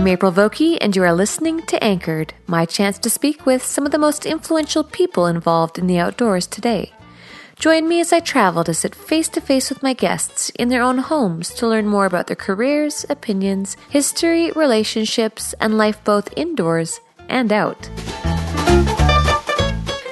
I'm April Vokey, and you are listening to Anchored, my chance to speak with some of the most influential people involved in the outdoors today. Join me as I travel to sit face to face with my guests in their own homes to learn more about their careers, opinions, history, relationships, and life both indoors and out.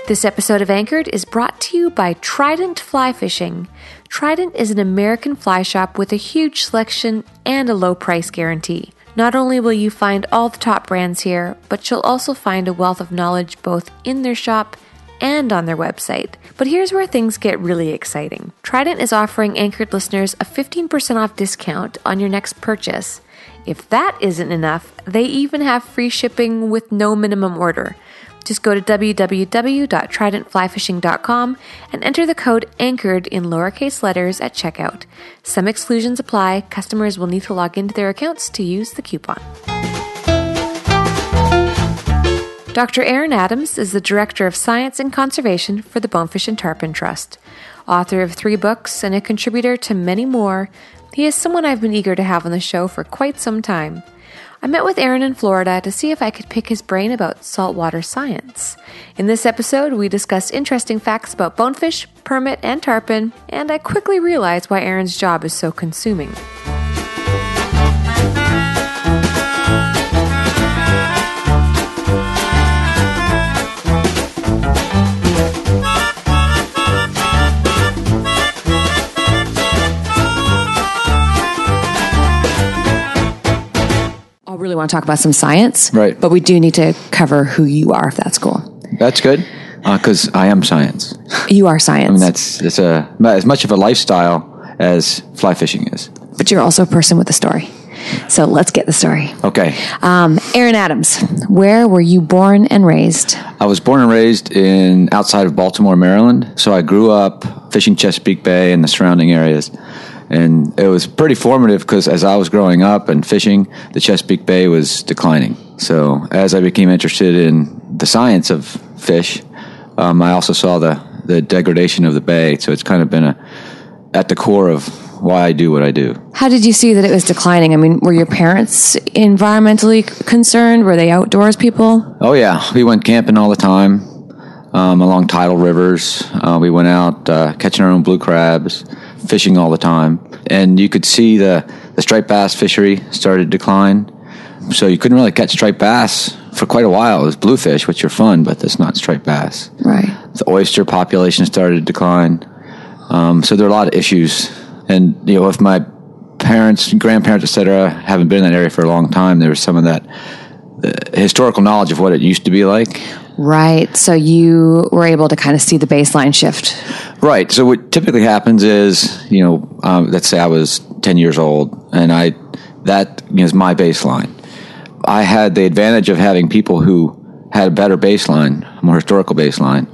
This episode of Anchored is brought to you by Trident Fly Fishing. Trident is an American fly shop with a huge selection and a low price guarantee. Not only will you find all the top brands here, but you'll also find a wealth of knowledge both in their shop and on their website. But here's where things get really exciting. Trident is offering Anchored listeners a 15% off discount on your next purchase. If that isn't enough, they even have free shipping with no minimum order. Just go to www.tridentflyfishing.com and enter the code ANCHORED in lowercase letters at checkout. Some exclusions apply. Customers will need to log into their accounts to use the coupon. Dr. Aaron Adams is the Director of Science and Conservation for the Bonefish and Tarpon Trust. Author of three books and a contributor to many more, he is someone I've been eager to have on the show for quite some time. I met with Aaron in Florida to see if I could pick his brain about saltwater science. In this episode, we discussed interesting facts about bonefish, permit, and tarpon, and I quickly realized why Aaron's job is so consuming. Want to talk about some science, Right. But we do need to cover who you are, if that's cool. That's good because I am science. You are science, I mean, that's it's a as much of a lifestyle as fly fishing is. but you're also a person with a story. So let's get the story. Okay, Um, Aaron Adams, where were you born and raised? I was born and raised in outside of Baltimore, Maryland. So I grew up fishing Chesapeake Bay and the surrounding areas, and it was pretty formative because as I was growing up and fishing, the Chesapeake Bay was declining. So as I became interested in the science of fish, um, I also saw the the degradation of the bay. So it's kind of been a at the core of why I do what I do. How did you see that it was declining? I mean, were your parents environmentally concerned? Were they outdoors people? Oh yeah, we went camping all the time um, along tidal rivers. Uh, we went out uh, catching our own blue crabs, fishing all the time, and you could see the the striped bass fishery started to decline. So you couldn't really catch striped bass for quite a while. It was bluefish, which are fun, but that's not striped bass. Right. The oyster population started to decline. Um, so there are a lot of issues, and you know, if my parents, grandparents, etc., haven't been in that area for a long time, there was some of that the historical knowledge of what it used to be like. Right. So you were able to kind of see the baseline shift. Right. So what typically happens is, you know, um, let's say I was ten years old, and I that is my baseline. I had the advantage of having people who had a better baseline, a more historical baseline,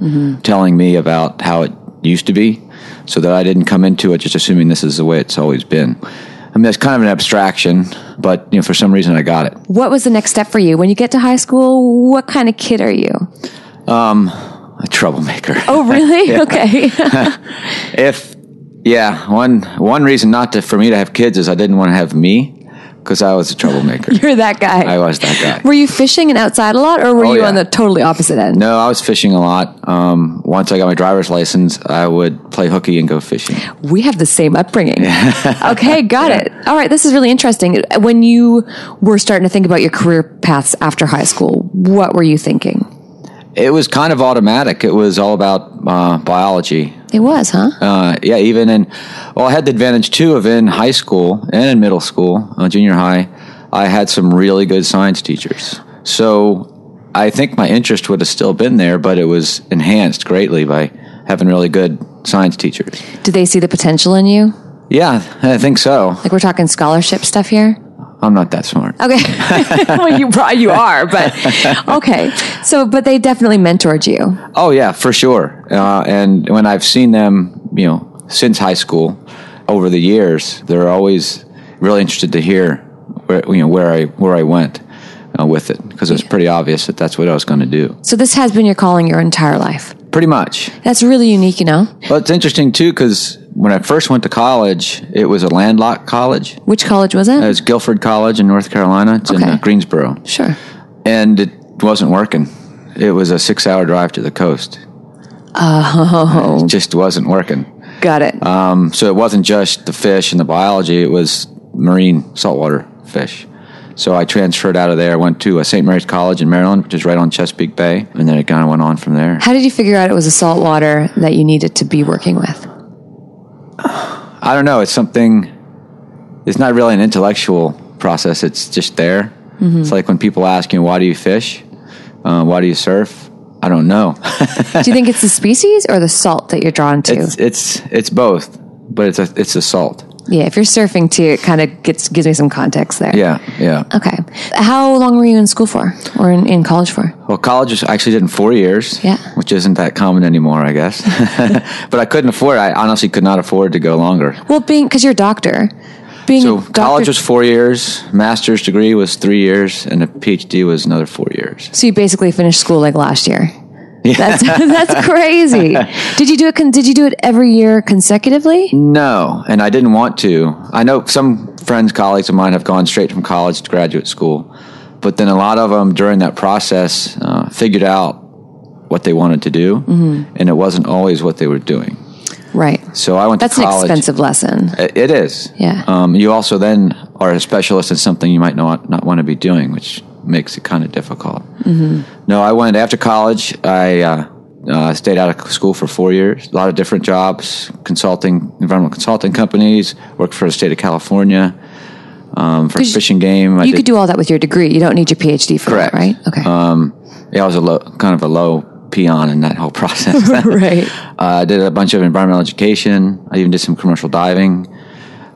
telling me about how it used to be, so that I didn't come into it just assuming this is the way it's always been. I mean, that's kind of an abstraction, but you know, for some reason, I got it. What was the next step for you? When you get to high school, what kind of kid are you? Um, a troublemaker. Oh, really? Okay. If yeah, one one reason not to for me to have kids is I didn't want to have me because I was a troublemaker. You're that guy. I was that guy. Were you fishing and outside a lot, or were Oh, you yeah. on the totally opposite end? No, I was fishing a lot. Um, once I got my driver's license, I would play hooky and go fishing. We have the same upbringing. okay, got it. All right, this is really interesting. When you were starting to think about your career paths after high school, what were you thinking? It was kind of automatic. It was all about uh, biology. It was, huh? Uh, yeah, even in well, I had the advantage too of in high school and in middle school, uh, junior high, I had some really good science teachers. So I think my interest would have still been there, but it was enhanced greatly by having really good science teachers. Did they see the potential in you? Yeah, I think so. Like we're talking scholarship stuff here? I'm not that smart. Okay. well, you you are, but okay. So, but they definitely mentored you. Oh yeah, for sure. Uh, and when I've seen them, you know, since high school, over the years, they're always really interested to hear where you know where I where I went uh, with it because it was pretty obvious that that's what I was going to do. So this has been your calling your entire life. Pretty much. That's really unique, you know. Well, it's interesting too because when I first went to college, it was a landlocked college. Which college was it? It was Guilford College in North Carolina. It's in uh, Greensboro. sure. And it wasn't working. It was a six hour drive to the coast. Oh, It just wasn't working. got it. Um, so it wasn't just the fish and the biology, it was marine saltwater fish. So I transferred out of there, went to uh, St. Mary's College in Maryland, which is right on Chesapeake Bay, and then it kind of went on from there. How did you figure out it was a saltwater that you needed to be working with? I don't know. It's something. It's not really an intellectual process. It's just there. It's like when people ask you, "Why do you fish? Uh, why do you surf?" I don't know. Do you think it's the species or the salt that you're drawn to? it's it's it's both, but it's a it's a salt. Yeah, if you're surfing too, it kind of gets gives me some context there. Yeah, yeah. Okay. How long were you in school for, or in, in college for? Well, college was, I actually did in four years. Yeah. which isn't that common anymore, I guess. but I couldn't afford. I honestly could not afford to go longer. Well, being because you're a doctor, being So doctor, college was four years, master's degree was three years, and a PhD was another four years. so you basically finished school like last year. That's that's crazy. Did you do it? Did you do it every year consecutively? No, and I didn't want to. I know some friends, colleagues of mine have gone straight from college to graduate school, but then a lot of them during that process uh, figured out what they wanted to do, Mm-hmm. and it wasn't always what they were doing. Right. So I went That's an expensive lesson. It it is. Yeah. Um, you also then are a specialist in something you might not not want to be doing, which makes it kind of difficult. Mm-hmm. No, I went after college. I uh, uh, stayed out of school for four years. A lot of different jobs, consulting, environmental consulting companies. Worked for the state of California um, for 'Cause Fish and Game. I You did- could do all that with your degree. You don't need your PhD for Correct. that, right? Okay. yeah, I was a low, kind of a low peon in that whole process. right. Uh, I did a bunch of environmental education. I even did some commercial diving,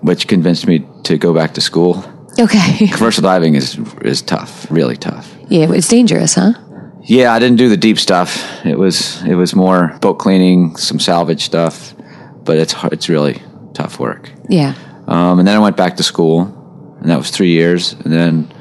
which convinced me to go back to school. Okay. Commercial diving is is tough, really tough. yeah, it's dangerous, huh? Yeah, I didn't do the deep stuff. It was it was more boat cleaning, some salvage stuff, but it's it's really tough work. Yeah. Um, and then I went back to school, and that was three years. And then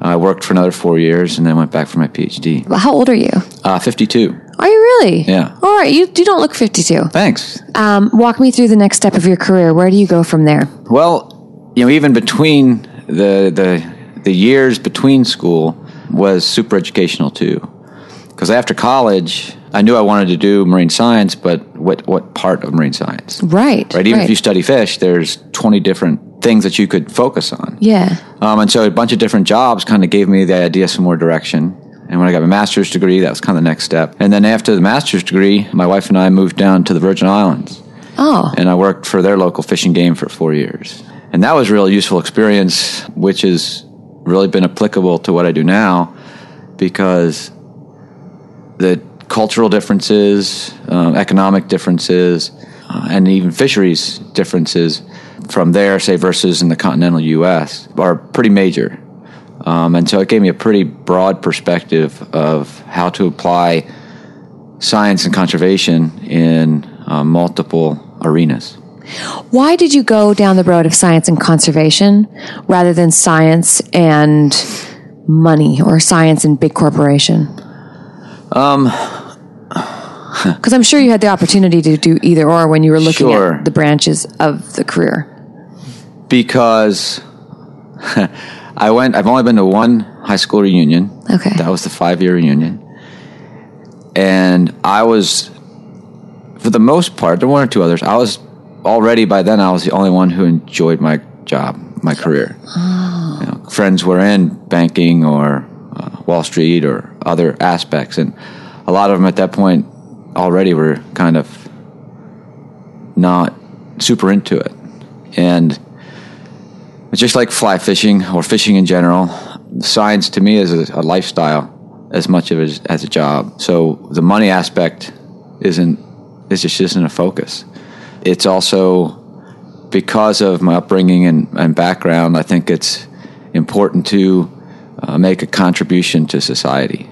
I worked for another four years, and then went back for my PhD. Well, how old are you? Uh, Fifty-two. Are you really? Yeah. All right. You you don't look 52. Thanks. Um, walk me through the next step of your career. Where do you go from there? Well, you know, even between the the the years between school was super educational too, because after college, I knew I wanted to do marine science, but what what part of marine science? Right. Right. Even if you study fish, there's 20 different things that you could focus on. Yeah. Um, and so a bunch of different jobs kind of gave me the idea some more direction. And when I got my master's degree, that was kind of the next step. And then after the master's degree, my wife and I moved down to the Virgin Islands Oh. and I worked for their local fishing game for four years. And that was a really useful experience, which has really been applicable to what I do now because the cultural differences, um, economic differences, uh, and even fisheries differences from there, say, versus in the continental U.S., are pretty major. Um, and so it gave me a pretty broad perspective of how to apply science and conservation in uh, multiple arenas. Why did you go down the road of science and conservation rather than science and money or science and big corporation? Um, because I'm sure you had the opportunity to do either or when you were looking Sure. at the branches of the career. because I went. I've only been to one high school reunion. Okay. that was the five year reunion, and I was, for the most part, there were one or two others. I was already by then. I was the only one who enjoyed my job, my career. You know, friends were in banking or uh, Wall Street or other aspects, and a lot of them at that point already were kind of not super into it, and it's just like fly fishing or fishing in general. Science to me is a, a lifestyle as much of as, as a job. So the money aspect isn't is just isn't a focus. It's also because of my upbringing and, and background. I think it's important to uh, make a contribution to society,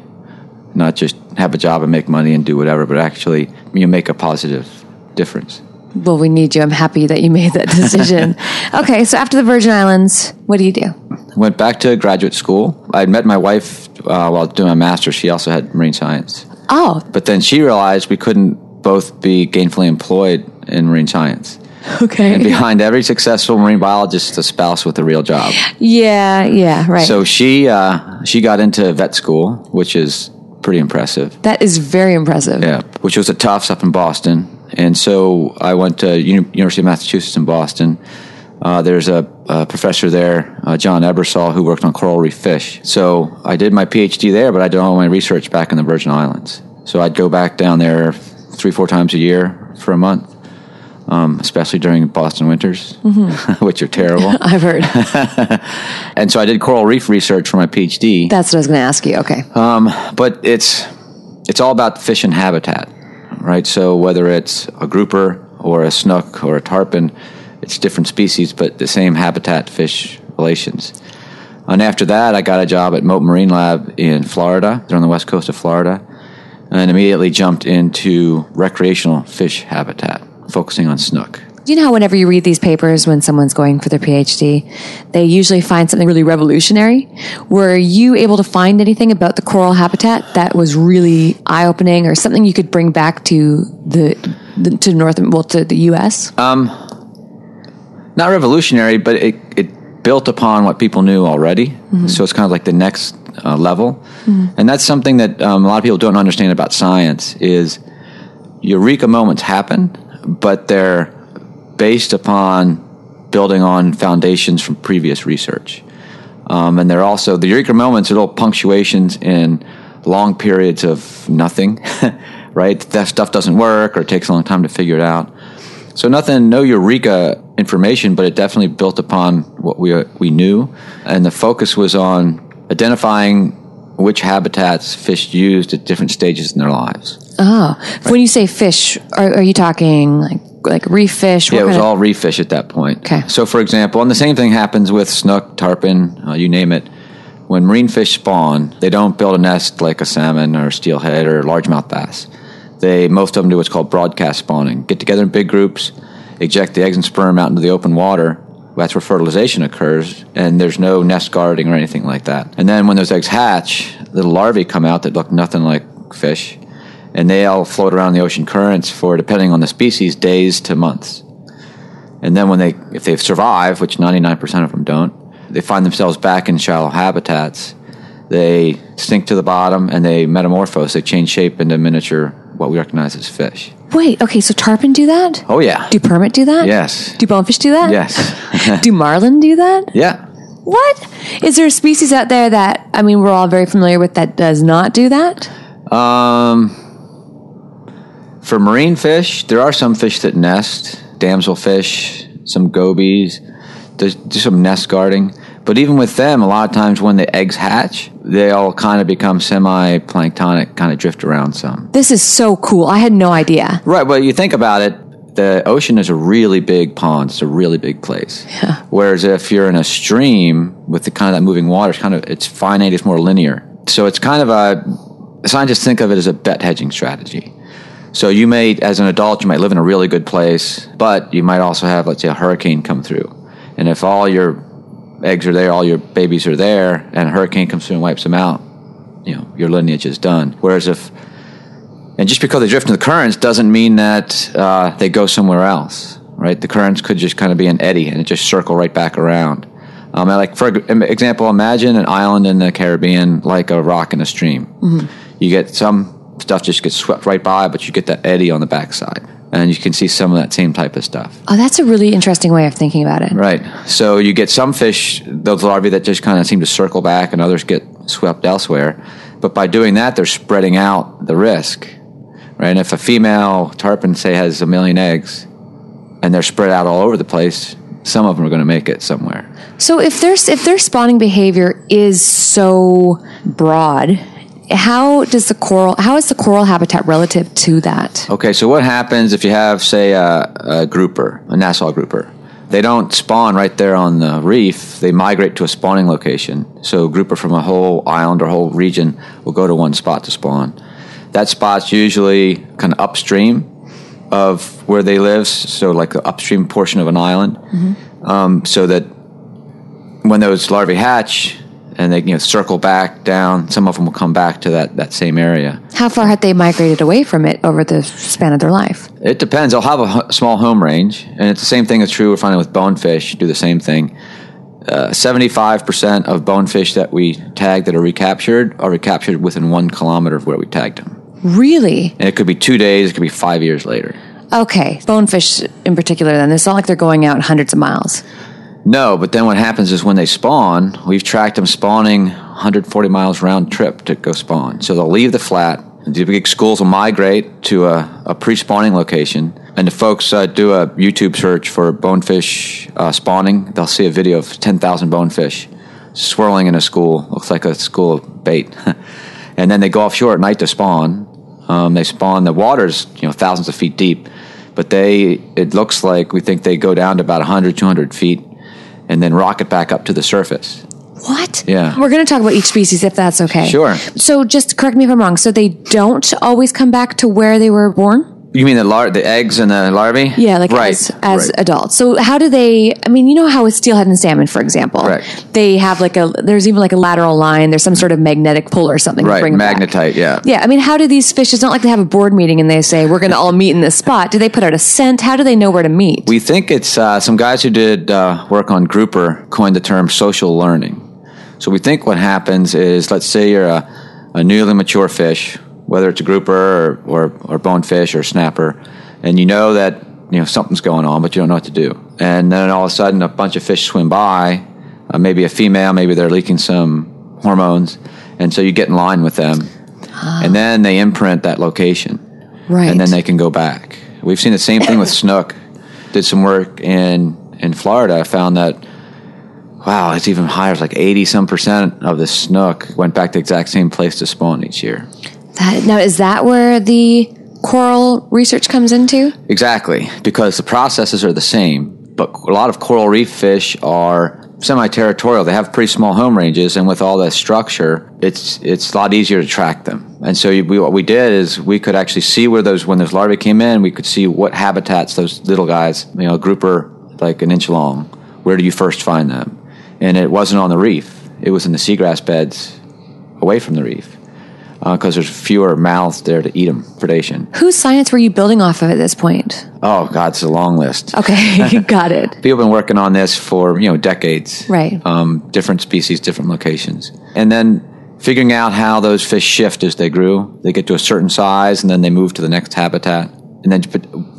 not just have a job and make money and do whatever, but actually you make a positive difference. Well, we need you. I'm happy that you made that decision. okay, so after the Virgin Islands, what do you do? Went back to graduate school. I met my wife uh, while doing my master's. She also had marine science. Oh, But then she realized we couldn't both be gainfully employed in marine science. Okay. And behind every successful marine biologist is a spouse with a real job. Yeah, yeah, right. So she uh, she got into vet school, which is pretty impressive. that is very impressive. Yeah, which was at Tufts up in Boston. And so I went to Uni- University of Massachusetts in Boston. Uh, there's a, a professor there, uh, John Ebersole, who worked on coral reef fish. So I did my PhD there, but I did all my research back in the Virgin Islands. So I'd go back down there three, four times a year for a month, um, especially during Boston winters, which are terrible. I've heard. and so I did coral reef research for my PhD. That's what I was going to ask you. Okay. but it's it's all about fish and habitat, right? So whether it's a grouper or a snook or a tarpon, it's different species, but the same habitat fish relations. And after that, I got a job at Mote Marine Lab in Florida. They're on the west coast of Florida, and immediately jumped into recreational fish habitat, focusing on snook. Do you know how whenever you read these papers when someone's going for their PhD, they usually find something really revolutionary? Were you able to find anything about the coral habitat that was really eye opening or something you could bring back to the, the to North well to the US? not revolutionary, but it, it built upon what people knew already. So it's kind of like the next uh, level, and that's something that um, a lot of people don't understand about science. Is eureka moments happen, but they're based upon building on foundations from previous research, um, and they're also the eureka moments are little punctuations in long periods of nothing. right, that stuff doesn't work or it takes a long time to figure it out. So nothing, no eureka information, but it definitely built upon what we we knew, and the focus was on identifying which habitats fish used at different stages in their lives. Oh, when you say fish, are, are you talking like like reef fish? Yeah, it was of- all reef fish at that point. Okay. So, for example, and the same thing happens with snook, tarpon, uh, you name it. When marine fish spawn, they don't build a nest like a salmon or steelhead or largemouth bass. They most of them do what's called broadcast spawning. Get together in big groups, eject the eggs and sperm out into the open water. That's where fertilization occurs, and there's no nest guarding or anything like that. And then when those eggs hatch, little larvae come out that look nothing like fish, and they all float around the ocean currents for, depending on the species, days to months. And then when they, if they survive, which 99% of them don't, they find themselves back in shallow habitats. They sink to the bottom and they metamorphose. They change shape into miniature, what we recognize as fish. Wait, okay, so tarpon do that? Oh yeah. Do permit do that? Yes. Do bonefish do that? Yes. do marlin do that? yeah. What? Is there a species out there that, I mean, we're all very familiar with that does not do that? Um, for marine fish, there are some fish that nest, damselfish, some gobies. There's do some nest guarding. But even with them, a lot of times when the eggs hatch, they all kind of become semi-planktonic, kind of drift around some. This is so cool. I had no idea. Right, Well, you think about it, the ocean is a really big pond. It's a really big place. Yeah. Whereas if you're in a stream with the kind of that moving water, it's kind of it's finite, it's more linear. So it's kind of a scientists think of it as a bet hedging strategy. So you may, as an adult, you might live in a really good place, but you might also have, let's say, a hurricane come through, and if all your eggs are there, all your babies are there, and a hurricane comes through and wipes them out, you know, your lineage is done. Whereas if and just because they drift in the currents doesn't mean that uh, they go somewhere else, right? The currents could just kind of be an eddy and it just circle right back around. Um, like for example, imagine an island in the Caribbean like a rock in a stream. You get some stuff just gets swept right by, but you get that eddy on the backside, and you can see some of that same type of stuff. Oh, that's a really interesting way of thinking about it. Right. So you get some fish, those larvae that just kind of seem to circle back, and others get swept elsewhere. But by doing that, they're spreading out the risk. Right. And if a female tarpon, say, has a million eggs, and they're spread out all over the place, some of them are going to make it somewhere. So if there's if their spawning behavior is so broad, how does the coral how is the coral habitat relative to that? Okay, so what happens if you have, say, a, a grouper, a Nassau grouper? They don't spawn right there on the reef. They migrate to a spawning location. So a grouper from a whole island or whole region will go to one spot to spawn. That spot's usually kind of upstream of where they live, so like the upstream portion of an island. Um, so that when those larvae hatch, and they you know circle back down. Some of them will come back to that that same area. How far had they migrated away from it over the span of their life? It depends. They'll have a h- small home range, and it's the same thing that's true. We're finding with bonefish. Do the same thing. Uh, Seventy-five percent of bonefish that we tag that are recaptured are recaptured within one kilometer of where we tagged them, Really? and it could be two days. It could be five years later. Okay. Bonefish in particular, then. It's not like they're going out hundreds of miles. No, but then what happens is when they spawn, we've tracked them spawning 140 miles round trip to go spawn. So they'll leave the flat. The big schools will migrate to a, a pre-spawning location, and the folks uh, do a YouTube search for bonefish uh, spawning. They'll see a video of 10,000 bonefish swirling in a school. Looks like a school of bait, and then they go offshore at night to spawn. Um, they spawn. The water's you know thousands of feet deep, but they it looks like we think they go down to about 100, 200 feet and then rocket back up to the surface. What? Yeah. We're going to talk about each species if that's okay. Sure. So just correct me if I'm wrong. So they don't always come back to where they were born? You mean the lar- the eggs and the larvae? Yeah, like right, as, as right. adults. So how do they? I mean, you know how with steelhead and salmon, for example, Correct. they have like a. There's even like a lateral line. There's some sort of magnetic pull or something. to right, bring them back. magnetite. Yeah. Yeah, I mean, how do these fish? It's not like they have a board meeting and they say we're going to all meet in this spot. Do they put out a scent? How do they know where to meet? We think it's uh, some guys who did uh, work on grouper coined the term social learning. So we think what happens is, let's say you're a, a newly mature fish, whether it's a grouper or, or, or bonefish or snapper, and you know that you know something's going on, but you don't know what to do. And then all of a sudden, a bunch of fish swim by, uh, maybe a female, maybe they're leaking some hormones, and so you get in line with them, and then they imprint that location right. and then they can go back. We've seen the same thing with snook. Did some work in in Florida. Found that wow, it's even higher. It's like eighty some percent of the snook went back to the exact same place to spawn each year. That, now, is that where the coral research comes into? Exactly, because the processes are the same. But a lot of coral reef fish are semi-territorial. They have pretty small home ranges, and with all that structure, it's it's a lot easier to track them. And so we, what we did is we could actually see where those when those larvae came in, we could see what habitats those little guys, you know, a grouper like an inch long. Where do you first find them? And it wasn't on the reef; it was in the seagrass beds away from the reef because there's fewer mouths there to eat them. Predation. Whose science were you building off of at this point? Oh God, it's a long list. Okay, got it. People have been working on this for you know decades. Right. Um, different species, different locations, and then figuring out how those fish shift as they grew. They get to a certain size, and then they move to the next habitat. And then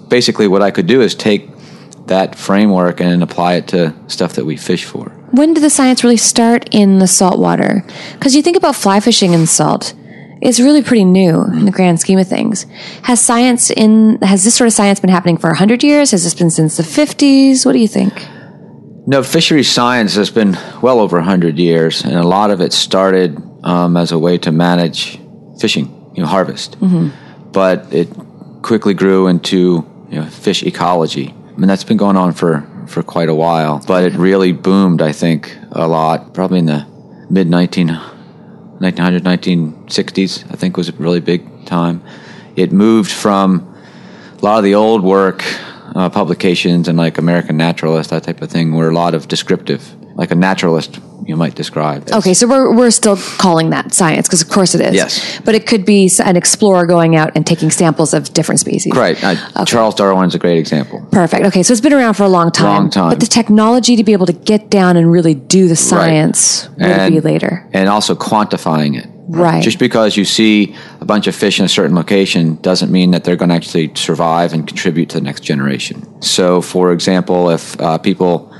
basically, what I could do is take that framework and apply it to stuff that we fish for. When did the science really start in the salt water? Because you think about fly fishing in salt, it's really pretty new in the grand scheme of things. Has science in has this sort of science been happening for hundred years? Has this been since the fifties? What do you think? No, fisheries science has been well over 100 years, and a lot of it started um, as a way to manage fishing, you know, harvest. But it quickly grew into you know, fish ecology. I mean, that's been going on for, for quite a while, but it really boomed, I think, a lot, probably in the mid 19, 1900, 1960s, I think was a really big time. It moved from a lot of the old work, uh, publications and like American Naturalist, that type of thing, were a lot of descriptive, like a naturalist you might describe. as- Okay, so we're we're still calling that science because of course it is. Yes. but it could be an explorer going out and taking samples of different species. Right. Uh, Charles Darwin's a great example. Perfect. Okay, so it's been around for a long time. Long time. But the technology to be able to get down and really do the science would And- be later. And also quantifying it. Right. Just because you see a bunch of fish in a certain location doesn't mean that they're going to actually survive and contribute to the next generation. So, for example, if uh, people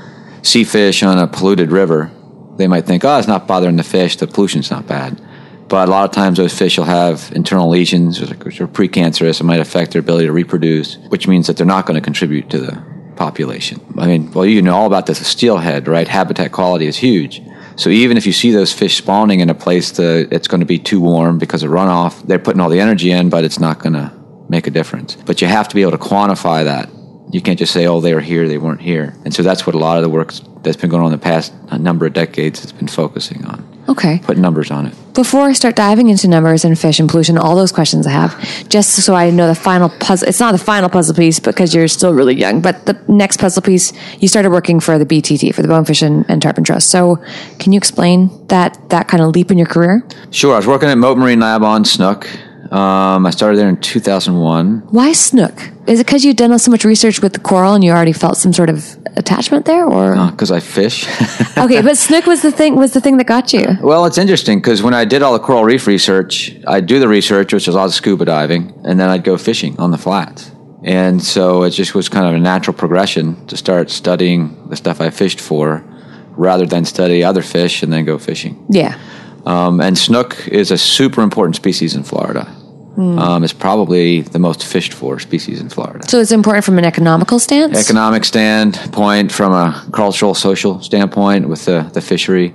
see fish on a polluted river, they might think, oh, it's not bothering the fish, the pollution's not bad. But a lot of times those fish will have internal lesions which are precancerous. It might affect their ability to reproduce, which means that they're not going to contribute to the population. I mean, well, you know all about this steelhead, right? Habitat quality is huge. So even if you see those fish spawning in a place that it's going to be too warm because of runoff, they're putting all the energy in, but it's not going to make a difference. But you have to be able to quantify that. You can't just say, "Oh, they were here, they weren't here." And so that's what a lot of the work that's been going on in the past a number of decades has been focusing on. Okay. put numbers on it. Before I start diving into numbers and fish and pollution, all those questions I have, just so I know the final puzzle. It's not the final puzzle piece because you're still really young, but the next puzzle piece, you started working for the BTT, for the Bonefish and, and Tarpon Trust. So, can you explain that that kind of leap in your career? Sure, I was working at Mote Marine Lab on Snook. Um, I started there in 2001. Why snook? Is it because you've done so much research with the coral and you already felt some sort of attachment there, or because I fish. okay? But snook was the thing was the thing that got you. well, it's interesting because when I did all the coral reef research, I'd do the research, which was a lot of scuba diving, and then I'd go fishing on the flats. And so it just was kind of a natural progression to start studying the stuff I fished for rather than study other fish and then go fishing. Yeah. Um, and snook is a super important species in Florida. Um, it's probably the most fished for species in Florida. So it's important from an economical stance. economic standpoint, from a cultural, social standpoint with the, the fishery,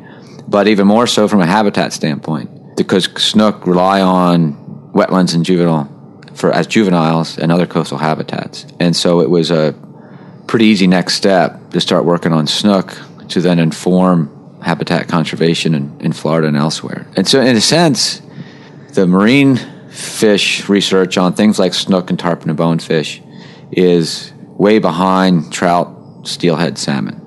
but even more so from a habitat standpoint, because snook rely on wetlands and juvenile for as juveniles and other coastal habitats, and so it was a pretty easy next step to start working on snook to then inform habitat conservation in, in Florida and elsewhere. And so, in a sense, the marine fish research on things like snook and tarpon and bonefish is way behind trout, steelhead, salmon.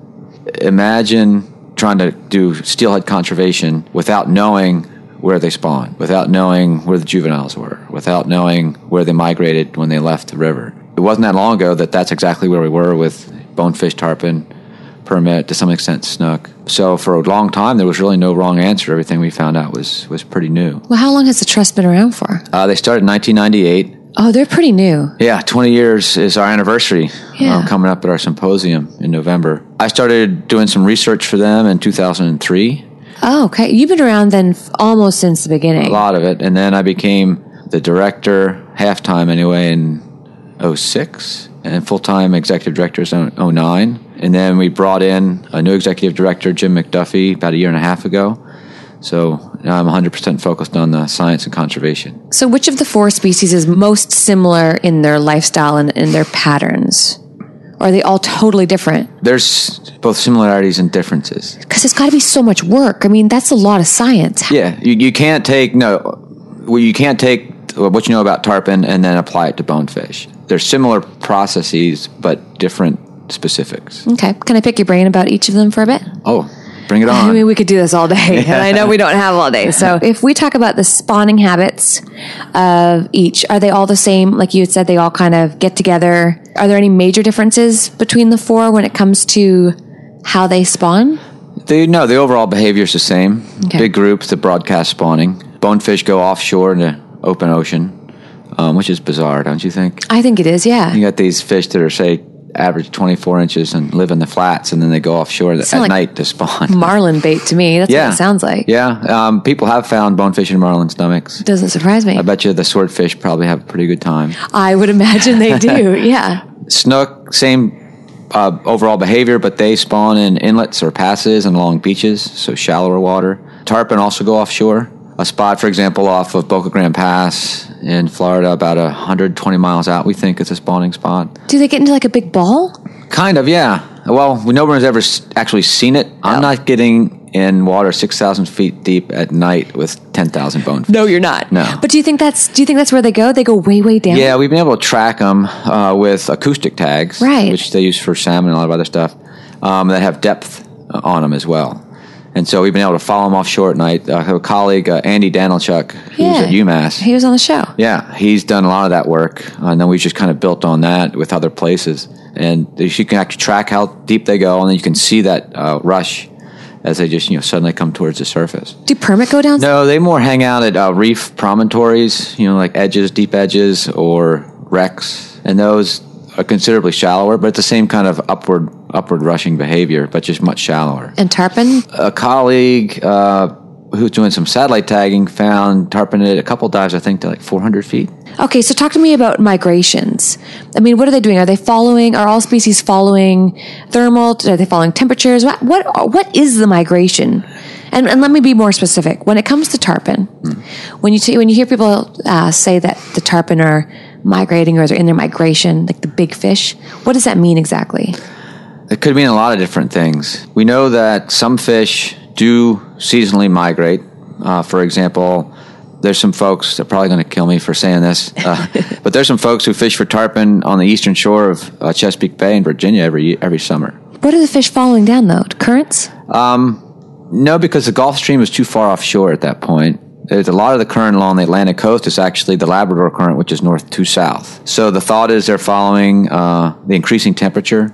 Imagine trying to do steelhead conservation without knowing where they spawn, without knowing where the juveniles were, without knowing where they migrated when they left the river. It wasn't that long ago that that's exactly where we were with bonefish, tarpon, permit, to some extent snook. So for a long time, there was really no wrong answer. Everything we found out was was pretty new. Well, how long has the trust been around for? Uh, they started in 1998. Oh, they're pretty new. Yeah, 20 years is our anniversary Yeah. uh, coming up at our symposium in November. I started doing some research for them in 2003, Oh, okay. You've been around then f- almost since the beginning. a lot of it, and then I became the director, half time anyway, in 06, and full time executive director is 09. And then we brought in a new executive director, Jim McDuffie, about a year and a half ago. So now I'm 100% focused on the science and conservation. So, which of the four species is most similar in their lifestyle and in their patterns? Or are they all totally different? There's both similarities and differences. Because it's got to be so much work. I mean, that's a lot of science. Yeah, you, you can't take no, well, you can't take what you know about tarpon and then apply it to bonefish. They're similar processes, but different specifics. Okay. Can I pick your brain about each of them for a bit? Oh, bring it on. I mean, we could do this all day, and I know we don't have all day. So, if we talk about the spawning habits of each, are they all the same? Like you had said, they all kind of get together. Are there any major differences between the four when it comes to how they spawn? They no, the overall behavior is the same. Okay. Big groups that broadcast spawning. Bonefish go offshore in the open ocean, um, which is bizarre, don't you think? I think it is, yeah. You got these fish that are say average 24 inches and live in the flats, and then they go offshore at like night to spawn. Marlin bait to me. That's yeah, what it sounds like. Yeah, um, people have found bonefish in marlin stomachs. Doesn't surprise me. I bet you the swordfish probably have a pretty good time. I would imagine they do. Yeah. Snook, same uh, overall behavior, but they spawn in inlets or passes and along beaches, so shallower water. Tarpon also go offshore. A spot, for example, off of Boca Grande Pass in Florida, about 120 miles out, we think is a spawning spot. Do they get into like a big ball? Kind of, yeah. Well, no one has ever actually seen it. I'm Oh. not getting in water 6,000 feet deep at night with 10,000 bonefish. No, you're not. No. But do you think that's do you think that's where they go? They go way, way down. Yeah, we've been able to track them uh, with acoustic tags, Right. which they use for salmon and a lot of other stuff um, that have depth uh, on them as well. And so we've been able to follow them offshore at night. Uh, I have a colleague, uh, Andy Danylchuk, who's Yeah. at UMass. He was on the show. Yeah, he's done a lot of that work, uh, and then we've just kind of built on that with other places. And you can actually track how deep they go, and then you can see that uh, rush as they just you know suddenly come towards the surface. Do permit go down? No, they more hang out at uh, reef promontories, you know, like edges, deep edges, or wrecks, and those are considerably shallower, but it's the same kind of upward upward rushing behavior, but just much shallower. And tarpon? A colleague uh, who's doing some satellite tagging found tarpon at a couple dives, I think, to like 400 feet. Okay, so talk to me about migrations. I mean, what are they doing? Are they following? Are all species following thermal? Are they following temperatures? What what what is the migration? And, and let me be more specific. When it comes to tarpon, when you see, when you hear people uh, say that the tarpon are migrating or in their migration, like the big fish, what does that mean exactly? It could mean a lot of different things. We know that some fish do seasonally migrate. Uh, for example, there's some folks that are probably going to kill me for saying this, uh, but there's some folks who fish for tarpon on the eastern shore of uh, Chesapeake Bay in Virginia every every summer. What are the fish following down though? Currents? No, because the Gulf Stream is too far offshore at that point. There's a lot of the current along the Atlantic coast is actually the Labrador current, which is north to south. So the thought is they're following uh, the increasing temperature.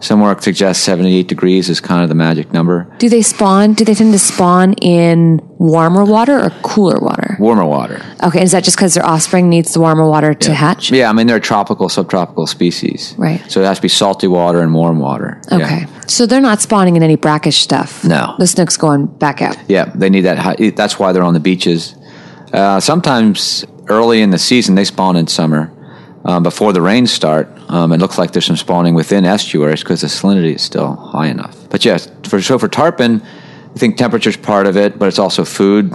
Some work suggests 78 degrees is kind of the magic number. Do they spawn? Do they tend to spawn in warmer water or cooler water? Warmer water. Okay, is that just because their offspring needs the warmer water to hatch? Yeah, I mean they're tropical, subtropical species. Right. So it has to be salty water and warm water. Yeah. Okay, so they're not spawning in any brackish stuff. No. the snook's going back out. Yeah, they need that. High, that's why they're on the beaches. Uh, sometimes early in the season, they spawn in summer um, before the rains start. Um, it looks like there's some spawning within estuaries because the salinity is still high enough. But yes, for so for tarpon, I think temperature's part of it, but it's also food.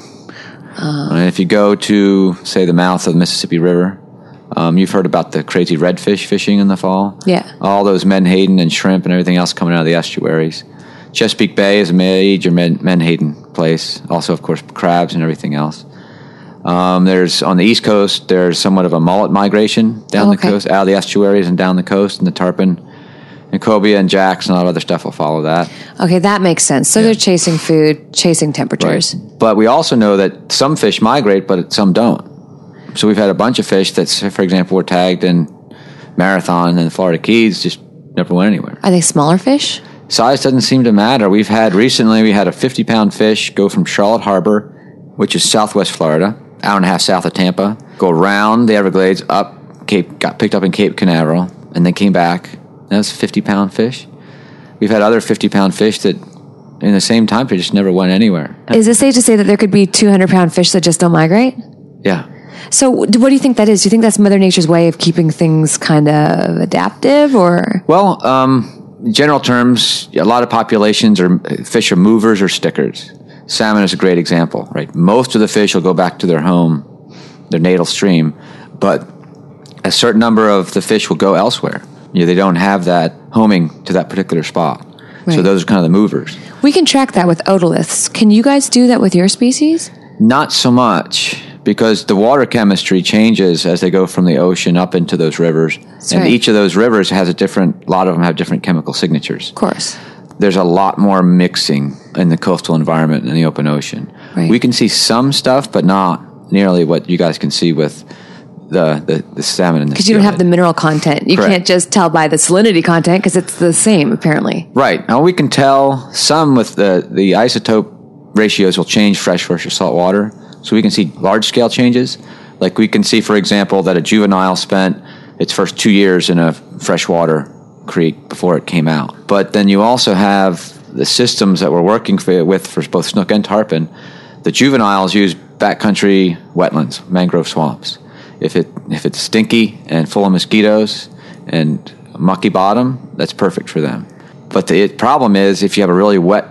And if you go to say the mouth of the Mississippi River, um, you've heard about the crazy redfish fishing in the fall. Yeah. all those menhaden and shrimp and everything else coming out of the estuaries. Chesapeake Bay is a major menhaden place. Also, of course, crabs and everything else. Um, there's on the east coast. There's somewhat of a mullet migration down Oh, the coast, out of the estuaries and down the coast, and the tarpon, and cobia and jacks and a lot of other stuff will follow that. Okay, that makes sense. So they're chasing food, chasing temperatures. But we also know that some fish migrate, but some don't. So we've had a bunch of fish that, for example, were tagged in Marathon and the Florida Keys, just never went anywhere. Are they smaller fish? Size doesn't seem to matter. We've had recently, we had a 50 pound fish go from Charlotte Harbor, which is southwest Florida, hour and a half south of Tampa, go around the Everglades, up Cape, got picked up in Cape Canaveral, and then came back. That was a 50 pound fish. We've had other 50 pound fish that in the same time period just never went anywhere. Is it safe to say that there could be 200 pound fish that just don't migrate? Yeah. So, what do you think that is? Do you think that's Mother Nature's way of keeping things kind of adaptive, or Well, um, in general terms, a lot of populations are fish are movers or stickers. Salmon is a great example, right? Most of the fish will go back to their home, their natal stream, but a certain number of the fish will go elsewhere. You know, they don't have that homing to that particular spot. So those are kind of the movers. we can track that with otoliths? Can you guys do that with your species? Not so much because the water chemistry changes as they go from the ocean up into those rivers, and right. each of those rivers has a different. A lot of them have different chemical signatures. Of course. there's a lot more mixing in the coastal environment in the open ocean. Right. We can see some stuff, but not nearly what you guys can see with the the, the salmon Because you don't have the mineral content. You Correct. can't just tell by the salinity content because it's the same, apparently. right now we can tell some with the the isotope ratios will change fresh versus salt water, so we can see large scale changes. Like we can see, for example, that a juvenile spent its first two years in a freshwater creek before it came out. But then you also have the systems that we're working for, with for both snook and tarpon. The juveniles use backcountry wetlands, mangrove swamps. If it if it's stinky and full of mosquitoes and mucky bottom, that's perfect for them. But the problem is if you have a really wet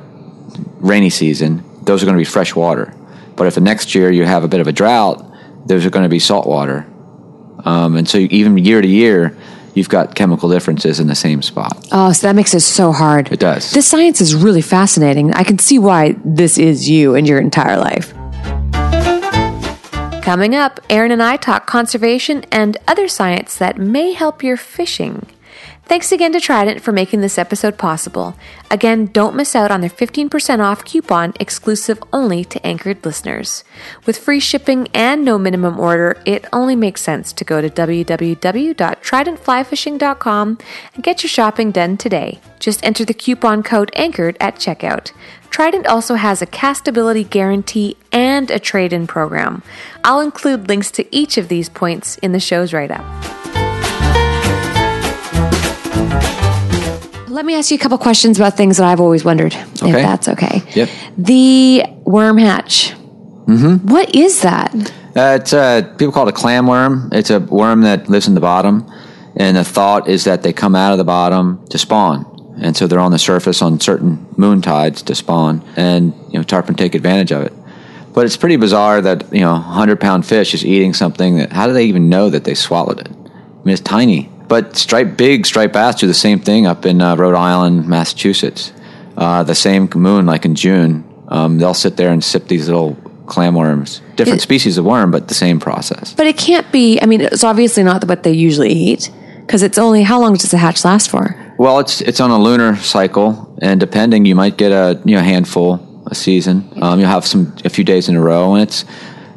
rainy season, those are going to be fresh water. But if the next year you have a bit of a drought, those are going to be salt water. Um, and so even year to year, you've got chemical differences in the same spot. Oh, so that makes it so hard. It does. This science is really fascinating. I can see why this is you and your entire life. Coming up, Aaron and I talk conservation and other science that may help your fishing. Thanks again to Trident for making this episode possible. Again, don't miss out on their 15% off coupon exclusive only to anchored listeners. With free shipping and no minimum order, it only makes sense to go to www.tridentflyfishing.com and get your shopping done today. Just enter the coupon code anchored at checkout. Trident also has a castability guarantee and a trade in program. I'll include links to each of these points in the show's write up. Let me ask you a couple questions about things that I've always wondered, if that's okay. Yep. The worm hatch. Mm-hmm. What is that? Uh, it's uh, people call it a clam worm. It's a worm that lives in the bottom, and the thought is that they come out of the bottom to spawn, and so they're on the surface on certain moon tides to spawn, and you know tarpon take advantage of it. But it's pretty bizarre that you know a hundred pound fish is eating something that. How do they even know that they swallowed it? I mean, it's tiny. But striped big striped bass do the same thing up in uh, Rhode Island, Massachusetts. Uh, the same moon, like in June, Um, they'll sit there and sip these little clam worms, different It- species of worm, but the same process. But it can't be. I mean, it's obviously not what they usually eat because it's only how long does the hatch last for? Well, it's it's on a lunar cycle, and depending, you might get a you know handful a season. Um, you'll have some a few days in a row, and it's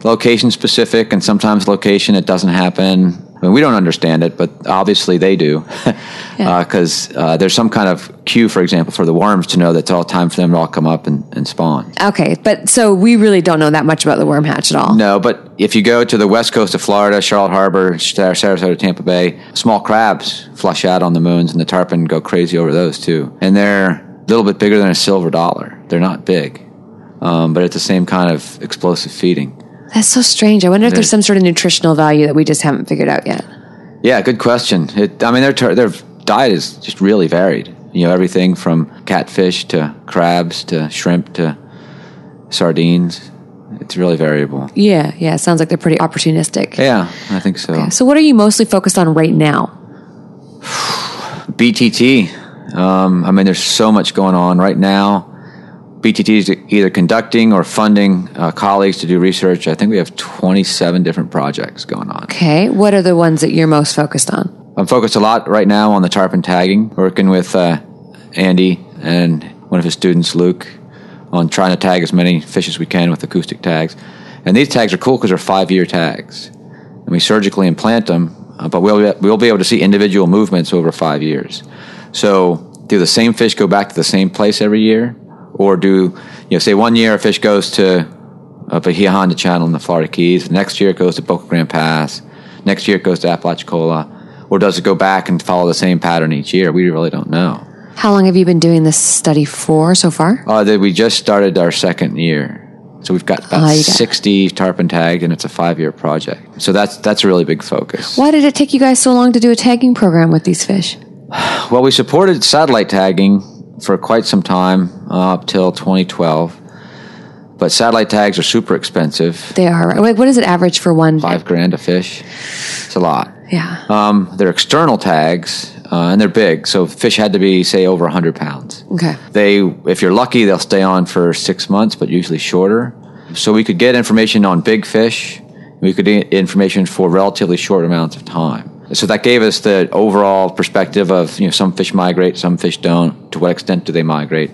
location specific, and sometimes location it doesn't happen. I mean, we don't understand it, but obviously they do, because uh, there's some kind of cue, for example, for the worms to know that it's all time for them to all come up and, and spawn. Okay, but so we really don't know that much about the worm hatch at all. No, but if you go to the west coast of Florida, Charlotte Harbor, Sar- Sarasota, Tampa Bay, small crabs flush out on the moons, and the tarpon go crazy over those too. And they're a little bit bigger than a silver dollar. They're not big, um, but it's the same kind of explosive feeding. That's so strange. I wonder if there's some sort of nutritional value that we just haven't figured out yet. Yeah, good question. It, I mean, their tar- their diet is just really varied. You know, everything from catfish to crabs to shrimp to sardines. It's really variable. Yeah, yeah. It sounds like they're pretty opportunistic. Yeah, I think so. So, what are you mostly focused on right now? BTT. Um, I mean, there's so much going on right now. BTT is either conducting or funding uh, colleagues to do research. I think we have 27 different projects going on. Okay, what are the ones that you're most focused on? I'm focused a lot right now on the tarpon tagging, working with uh, Andy and one of his students, Luke, on trying to tag as many fish as we can with acoustic tags. And these tags are cool because they're five year tags. And we surgically implant them, uh, but we'll, we'll be able to see individual movements over five years. So, do the same fish go back to the same place every year? Or do, you know, say one year a fish goes to uh, Bahia Honda Channel in the Florida Keys. Next year it goes to Boca Grande Pass. Next year it goes to Apalachicola. Or does it go back and follow the same pattern each year? We really don't know. How long have you been doing this study for so far? Uh, that we just started our second year. So we've got about got- 60 tarpon tagged, and it's a five-year project. So that's that's a really big focus. Why did it take you guys so long to do a tagging program with these fish? Well, we supported satellite tagging for quite some time, uh, up till 2012. But satellite tags are super expensive. They are. Wait, What is it average for one? Five grand a fish. It's a lot. Yeah. Um, they're external tags, uh, and they're big. So fish had to be, say, over 100 pounds. Okay. They, if you're lucky, they'll stay on for six months, but usually shorter. So we could get information on big fish. We could get information for relatively short amounts of time. So that gave us the overall perspective of you know some fish migrate, some fish don't. To what extent do they migrate?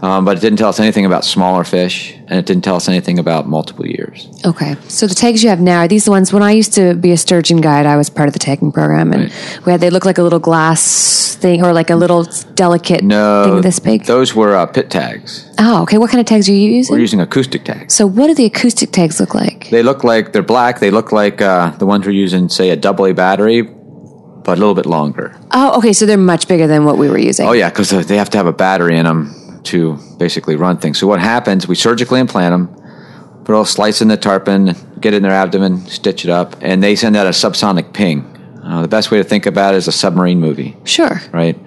Um, but it didn't tell us anything about smaller fish, and it didn't tell us anything about multiple years. Okay. So the tags you have now are these the ones when I used to be a sturgeon guide, I was part of the tagging program and Right. we had they look like a little glass thing or like a little delicate No, thing this big. Those were uh, pit tags. oh, okay. What kind of tags are you using? We're using acoustic tags. so what do the acoustic tags look like? They look like they're black. They look like uh, the ones we're using, say, a double A battery, but a little bit longer. Oh, okay. So they're much bigger than what we were using. Oh yeah, because they have to have a battery in them to basically run things. So what happens? We surgically implant them, put a little slice in the tarpon, get it in their abdomen, stitch it up, and they send out a subsonic ping. Uh, the best way to think about it is a submarine movie, Sure. right?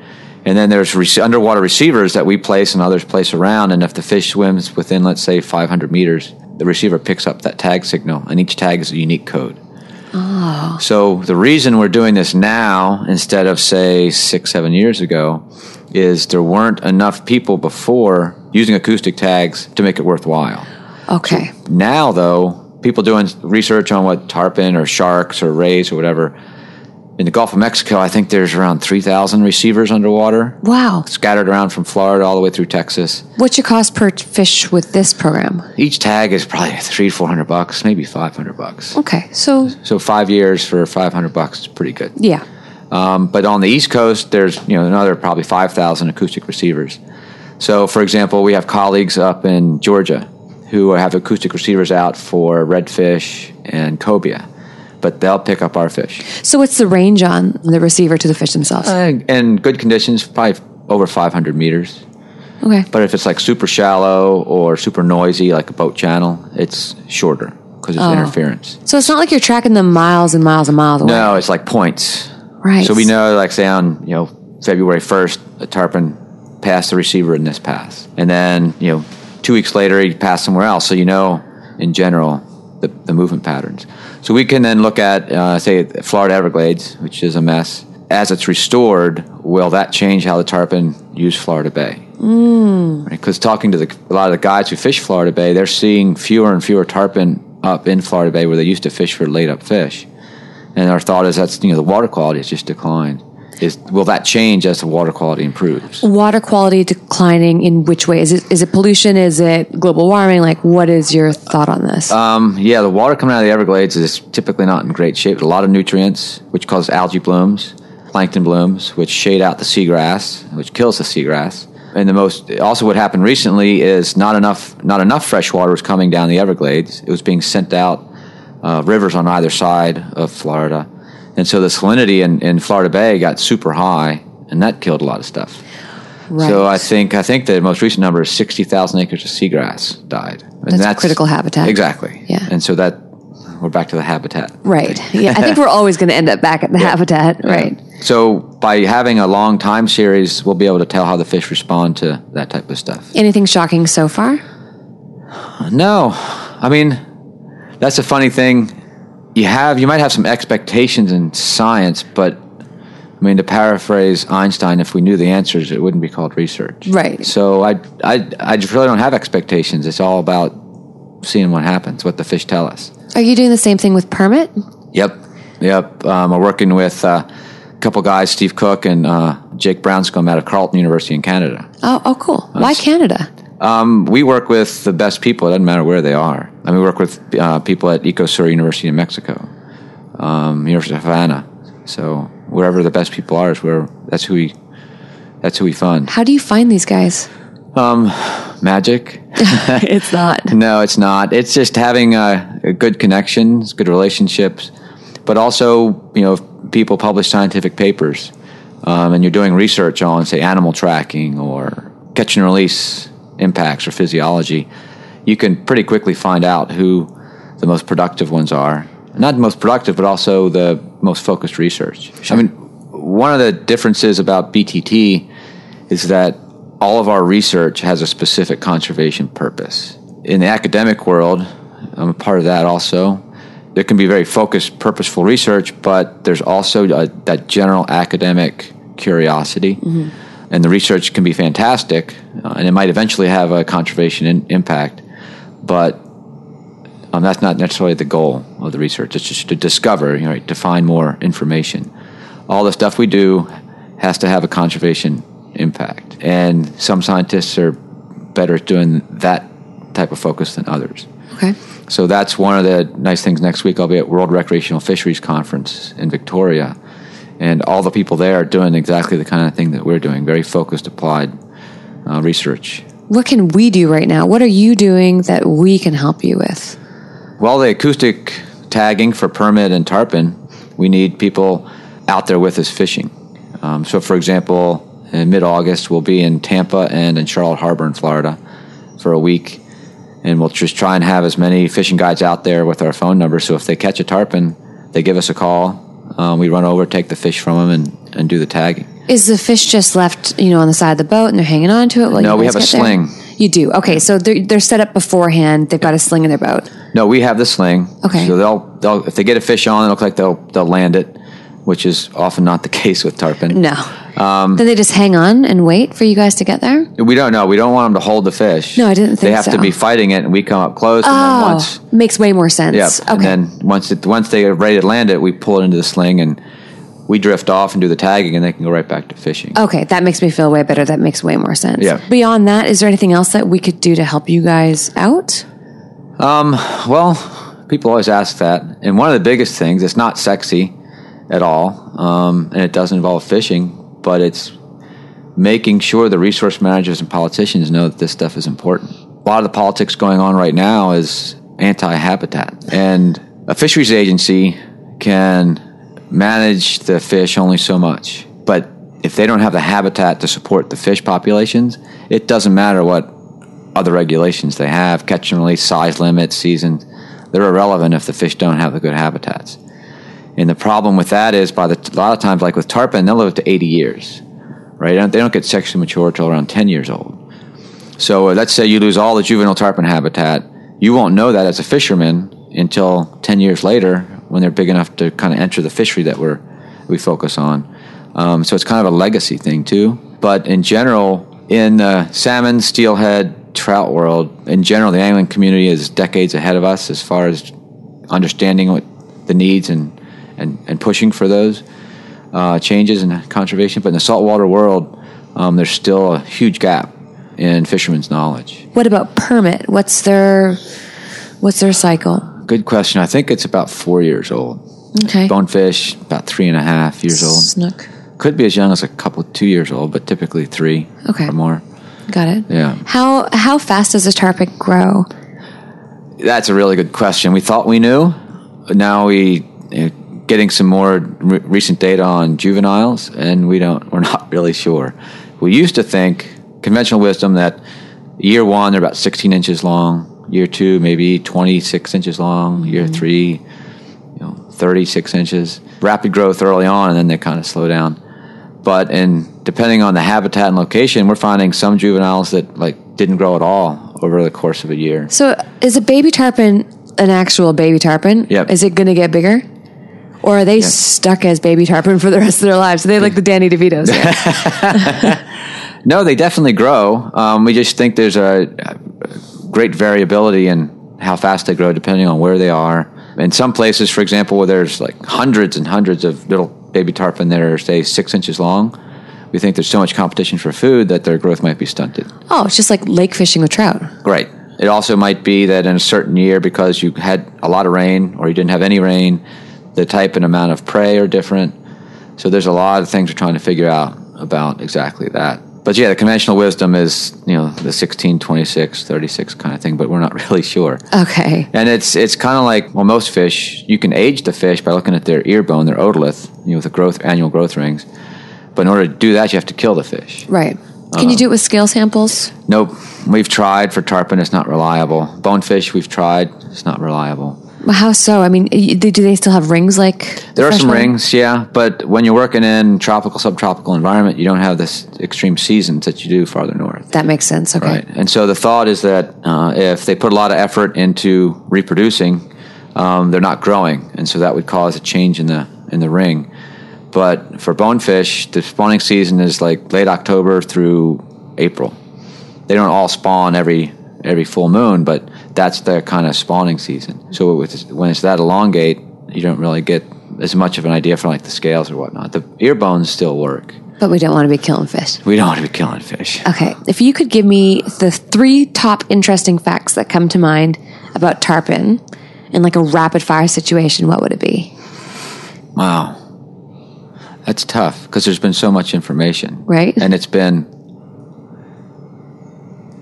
And then there's rec- underwater receivers that we place and others place around. And if the fish swims within, let's say, 500 meters, the receiver picks up that tag signal, and each tag is a unique code. Oh. So the reason we're doing this now instead of say six, seven years ago is there weren't enough people before using acoustic tags to make it worthwhile. Okay. Now though, people doing research on what tarpon or sharks or rays or whatever in the Gulf of Mexico, I think there's around three thousand receivers underwater, Wow. scattered around from Florida all the way through Texas. What's your cost per fish with this program? Each tag is probably three, four hundred bucks, maybe five hundred bucks. Okay. So, So five years for five hundred bucks is pretty good. yeah. Um, but on the East Coast, there's you know another probably five thousand acoustic receivers. So, for example, we have colleagues up in Georgia who have acoustic receivers out for redfish and cobia, but they'll pick up our fish. So what's the range on the receiver to the fish themselves? Uh, in good conditions, probably over 500 meters. okay. But if it's like super shallow or super noisy, like a boat channel, it's shorter because it's interference. So it's not like you're tracking them miles and miles and miles away. No, it's like points. Right. So we know, like, say on you know February first, a tarpon passed the receiver in this pass, and then you know two weeks later he passed somewhere else. So you know, in general, the, the movement patterns. So we can then look at, uh, say, Florida Everglades, which is a mess. As it's restored, will that change how the tarpon use Florida Bay. Because talking to the, a lot of the guys who fish Florida Bay, they're seeing fewer and fewer tarpon up in Florida Bay where they used to fish for laid up fish. And our thought is that's you know the water quality has just declined. Is will that change as the water quality improves? Water quality declining in which way? Is it is it pollution? Is it global warming? Like, what is your thought on this? Um, yeah, the water coming out of the Everglades is typically not in great shape. A lot of nutrients, which cause algae blooms, plankton blooms, which shade out the seagrass, which kills the seagrass. And the most also what happened recently is not enough not enough fresh water was coming down the Everglades. It was being sent out uh, rivers on either side of Florida, and so the salinity in, in Florida Bay got super high, and that killed a lot of stuff. right. So I think I think the most recent number is sixty thousand acres of seagrass died. And That's critical habitat. Exactly. Yeah. And so that we're back to the habitat. right. Yeah, I think we're always going to end up back at the habitat. Right. So by having a long time series, we'll be able to tell how the fish respond to that type of stuff. Anything shocking so far? No, I mean that's a funny thing. You have you might have some expectations in science, but I mean to paraphrase Einstein, if we knew the answers, it wouldn't be called research. Right. So I I I just really don't have expectations. It's all about seeing what happens, what the fish tell us. Are you doing the same thing with permit? Yep, yep. Um, I'm working with uh, a couple guys, Steve Cooke and uh, Jake Brownscombe out of Carleton University in Canada. Oh, oh, cool. Why Canada? Um, we work with the best people. It doesn't matter where they are. I mean, we work with uh, people at Ecosur University in Mexico, um, University of Havana. So wherever the best people are is where that's who we that's who we fund. How do you find these guys? Magic? it's not. No, it's not. It's just having a good connections, good relationships, but also you know if people publish scientific papers, um, and you're doing research on say animal tracking or catch and release impacts or physiology, you can pretty quickly find out who the most productive ones are. Not the most productive, but also the most focused research. I mean, one of the differences about BTT is that all of our research has a specific conservation purpose. In the academic world, I'm a part of that also. There can be very focused, purposeful research, but there's also a, that general academic curiosity. Mm-hmm. And the research can be fantastic, uh, and it might eventually have a conservation in, impact, but um, that's not necessarily the goal of the research. It's just to discover, you know, to find more information. All the stuff we do has to have a conservation impact, and some scientists are better at doing that type of focus than others. Okay. So that's one of the nice things. Next week, I'll be at World Recreational Fisheries Conference in Victoria, and all the people there are doing exactly the kind of thing that we're doing very focused, applied uh, research. What can we do right now? What are you doing that we can help you with? Well, the acoustic tagging for permit and tarpon, we need people out there with us fishing. Um, so, for example, in mid August, we'll be in Tampa and in Charlotte Harbor in Florida for a week. And we'll just try and have as many fishing guides out there with our phone number. So, if they catch a tarpon, they give us a call. Um, we run over, take the fish from them, and, and do the tagging. Is the fish just left, you know, on the side of the boat and they're hanging on to it? While No, we have a get there? sling. You do. Okay, so they're, they're set up beforehand. They've got a sling in their boat. No, we have the sling. Okay. So they'll they'll if they get a fish on, it look like they'll they'll land it, which is often not the case with tarpon. No. Um, then they just hang on and wait for you guys to get there. We don't know. We don't want them to hold the fish. No, I didn't think They have so. to be fighting it, and we come up close, and then Oh, once, makes way more sense. yeah, Okay. and then once it once they are ready to land it, we pull it into the sling, and we drift off and do the tagging, and they can go right back to fishing. Okay, that makes me feel way better. That makes way more sense. Yeah. Beyond that, is there anything else that we could do to help you guys out? Um. Well, people always ask that, and one of the biggest things, it's not sexy at all, um, and it doesn't involve fishing, but it's making sure the resource managers and politicians know that this stuff is important. A lot of the politics going on right now is anti-habitat, and a fisheries agency can manage the fish only so much. But if they don't have the habitat to support the fish populations, it doesn't matter what other regulations they have, catch and release, size limits, seasons, they're irrelevant if the fish don't have the good habitats. And the problem with that is, by the a lot of times, like with tarpon, they'll live to 80 years, right? They don't, they don't get sexually mature until around 10 years old. So uh, let's say you lose all the juvenile tarpon habitat, you won't know that as a fisherman until 10 years later when they're big enough to kind of enter the fishery that we're we focus on. Um, so it's kind of a legacy thing too. But in general, in the salmon, steelhead, trout world, in general, the angling community is decades ahead of us as far as understanding what the needs and, and, and pushing for those uh, changes in conservation. But in the saltwater world, um, there's still a huge gap in fishermen's knowledge. What about permit? What's their what's their cycle? Good question. I think it's about four years old. Okay. Bonefish, about three and a half years old. Snook. Could be as young as a couple, two years old, but typically three Okay. or more. Got it. Yeah. How how fast does a tarpon grow? That's a really good question. We thought we knew. Now we getting some more re- recent data on juveniles, and we don't. We're not really sure. We used to think conventional wisdom that year one they're about 16 inches long. Year two maybe 26 inches long. Year mm-hmm. three, you know, 36 inches. Rapid growth early on, and then they kind of slow down. But in depending on the habitat and location, we're finding some juveniles that like didn't grow at all over the course of a year. So is a baby tarpon an actual baby tarpon? Yep. Is it going to get bigger? Or are they stuck as baby tarpon for the rest of their lives? Are they like the Danny DeVitos? No, they definitely grow. Um, we just think there's a, a great variability in how fast they grow depending on where they are. In some places, for example, where there's like hundreds and hundreds of little baby tarpon that are, say, six inches long, we think there's so much competition for food that their growth might be stunted. oh, it's just like lake fishing with trout. Right. It also might be that in a certain year, because you had a lot of rain or you didn't have any rain, the type and amount of prey are different. So there's a lot of things we're trying to figure out about exactly that. But yeah, the conventional wisdom is, you know, the 16, 26, 36 kind of thing, but we're not really sure. Okay. And it's it's kind of like well, most fish you can age the fish by looking at their ear bone, their otolith, you know, with the growth annual growth rings. But in order to do that, you have to kill the fish. Right. Can you uh, do it with scale samples? Nope, we've tried for tarpon; it's not reliable. Bonefish, we've tried; it's not reliable. How so? I mean, do they still have rings like? There are some rings, yeah, but when you're working in tropical, subtropical environment, you don't have this extreme seasons that you do farther north. That makes sense. Okay. Right. And so the thought is that uh, if they put a lot of effort into reproducing, um, they're not growing, and so that would cause a change in the in the ring. But for bonefish, the spawning season is like late October through April. They don't all spawn every every full moon, but that's their kind of spawning season. So with, when it's that elongate, you don't really get as much of an idea for like the scales or whatnot. The ear bones still work. But we don't want to be killing fish. We don't want to be killing fish. Okay. If you could give me the three top interesting facts that come to mind about tarpon in like a rapid fire situation, what would it be? Wow. That's tough because there's been so much information. Right. And it's been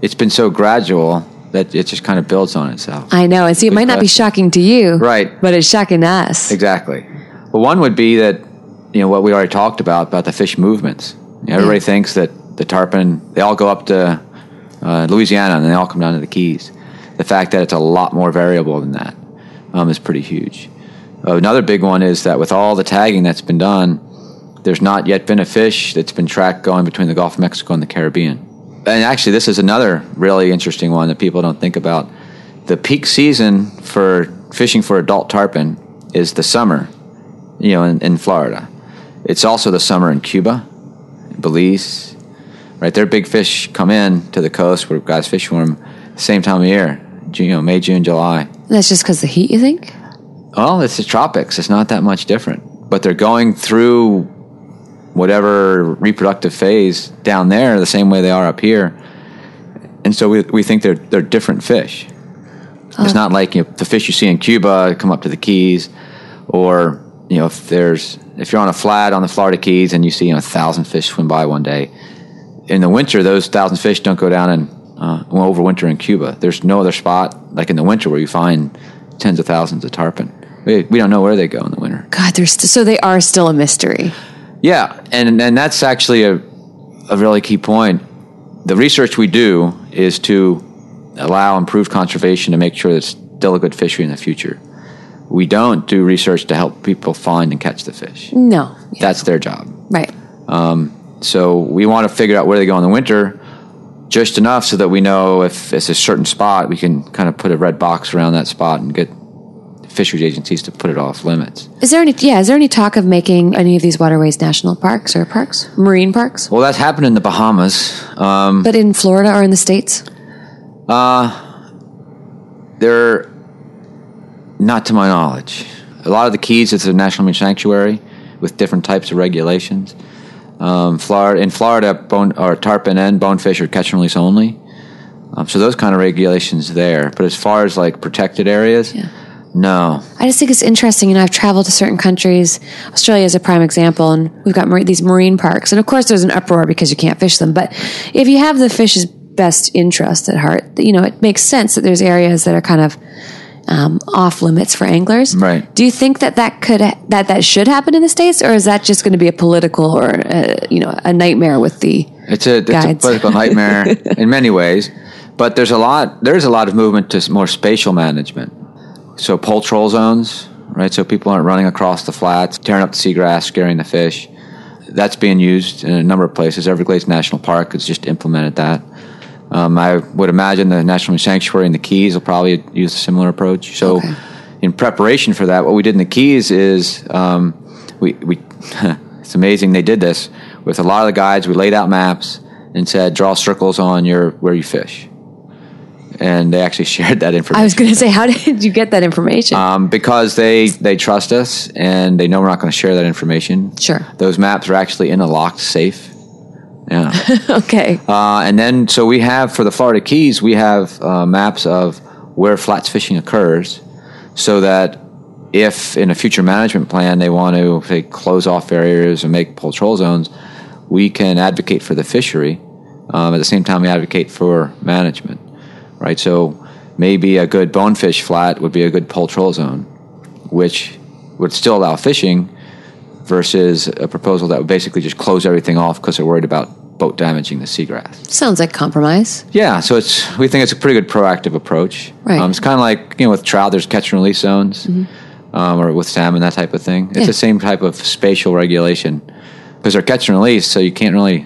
it's been so gradual that it just kind of builds on itself. I know. And see, it might not be shocking to you. Right. But it's shocking to us. Exactly. Well, one would be that you know what we already talked about about the fish movements. You know, everybody thinks that the tarpon they all go up to uh, Louisiana and they all come down to the Keys. The fact that it's a lot more variable than that um, is pretty huge. Uh, another big one is that with all the tagging that's been done, there's not yet been a fish that's been tracked going between the Gulf of Mexico and the Caribbean. And actually, this is another really interesting one that people don't think about. The peak season for fishing for adult tarpon is the summer, you know, in, in Florida. It's also the summer in Cuba, Belize, right? Their big fish come in to the coast where guys fish for them same time of year, you know, May, June, July. That's just because the heat, you think? Well, it's the tropics. It's not that much different. But they're going through whatever reproductive phase down there the same way they are up here. And so we, we think they're, they're different fish. It's not like you know, the fish you see in Cuba come up to the Keys, or you know if there's if you're on a flat on the Florida Keys and you see you know a thousand fish swim by one day. In the winter, those thousand fish don't go down and uh, overwinter in Cuba. There's no other spot like in the winter where you find tens of thousands of tarpon. We, we don't know where they go in the winter. God, they're st- so they are still a mystery. Yeah, and and that's actually a a really key point. The research we do is to allow improved conservation to make sure it's still a good fishery in the future. We don't do research to help people find and catch the fish. No. That's their job. Right. Um, so we want to figure out where they go in the winter, just enough so that we know if it's a certain spot, we can kind of put a red box around that spot and get fisheries agencies to put it off limits. Is there any? Yeah, is there any talk of making any of these waterways national parks or parks, marine parks? Well, that's happened in the Bahamas. Um, but in Florida or in the states? They're not to my knowledge. A lot of the Keys, it's a national marine sanctuary with different types of regulations. Um, Florida in Florida, bone or tarpon and bonefish are catch and release only. Um, so those kind of regulations there. But as far as like protected areas, Yeah. No. I just think it's interesting. You know, I've traveled to certain countries. Australia is a prime example, and we've got mar- these marine parks. And of course, there's an uproar because you can't fish them. But if you have the fish's best interest at heart, you know, it makes sense that there's areas that are kind of um, off limits for anglers. Right. Do you think that that could that that should happen in the states, or is that just going to be a political or uh, you know a nightmare with the It's a, it's a political nightmare in many ways, but there's a lot. There's a lot of movement to more spatial management. So pole troll zones, right? So people aren't running across the flats, tearing up the seagrass, scaring the fish. That's being used in a number of places. Everglades National Park has just implemented that. Um, I would imagine the National Sanctuary in the Keys will probably use a similar approach. So, Okay. in preparation for that, what we did in the Keys is um, we, we it's amazing they did this with a lot of the guides. We laid out maps and said, draw circles on your where you fish, and they actually shared that information. I was going to say, how did you get that information? um, because they they trust us and they know we're not going to share that information. Sure. Those maps are actually in a locked safe. Yeah. okay. Uh, and then, so we have for the Florida Keys, we have uh, maps of where flats fishing occurs, so that if in a future management plan they want to say close off areas or make pole troll zones, we can advocate for the fishery. Um, at the same time, we advocate for management, right? So maybe a good bonefish flat would be a good pole troll zone, which would still allow fishing, versus a proposal that would basically just close everything off because they're worried about boat damaging the seagrass. Sounds like compromise. Yeah, so it's we think it's a pretty good proactive approach. Right. Um, it's kind of like you know with trout, there's catch and release zones, um, or with salmon that type of thing. It's Yeah. the same type of spatial regulation because they're catch and release, so you can't really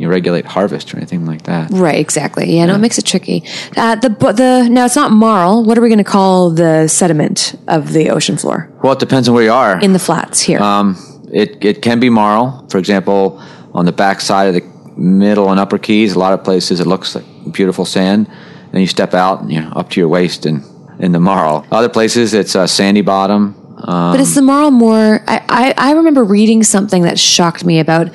you regulate harvest or anything like that. Right, exactly. Yeah, no, it makes it tricky. Uh, the the now it's not marl. What are we going to call the sediment of the ocean floor Well, it depends on where you are. in the flats here? Um, it, it can be marl. For example, on the back side of the middle and upper keys, a lot of places it looks like beautiful sand. Then you step out, and, you know, up to your waist in, in the marl. Other places it's a sandy bottom. Um, but is the marl more? I, I, I remember reading something that shocked me about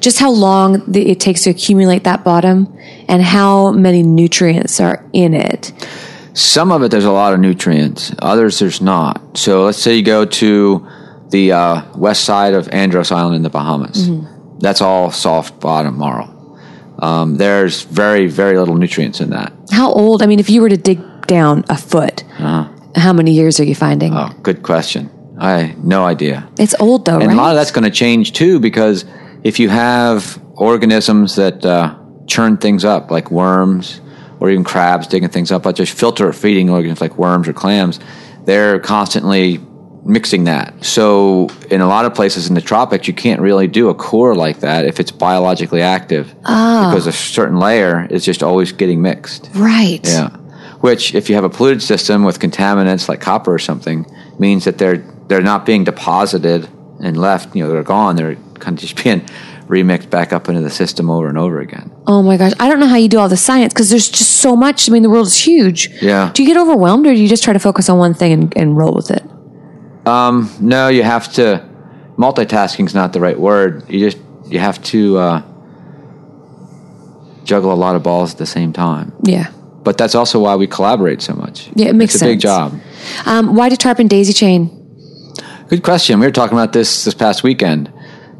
just how long the, it takes to accumulate that bottom and how many nutrients are in it. some of it there's a lot of nutrients. Others there's not. So let's say you go to the uh, west side of Andros Island in the Bahamas. That's all soft bottom marl. Um, there's very very little nutrients in that. How old? I mean, if you were to dig down a foot, how many years are you finding? Oh, good question. I no idea. It's old though, right? And right? a lot of that's going to change too because if you have organisms that uh, churn things up, like worms or even crabs digging things up, like just filter feeding organisms like worms or clams, they're constantly mixing that. So in a lot of places in the tropics, you can't really do a core like that if it's biologically active because a certain layer is just always getting mixed. right. Yeah. Which, if you have a polluted system with contaminants like copper or something, means that they're they're not being deposited and left. You know, they're gone. They're kind of just being remixed back up into the system over and over again. Oh my gosh, I don't know how you do all the science because there's just so much. I mean, the world is huge. Yeah. Do you get overwhelmed, or do you just try to focus on one thing and, and roll with it? No, you have to. Multitasking is not the right word. You just you have to uh, juggle a lot of balls at the same time. Yeah. But that's also why we collaborate so much. Yeah, it makes it's a big job. Um, why do tarpon daisy chain? Good question. We were talking about this this past weekend.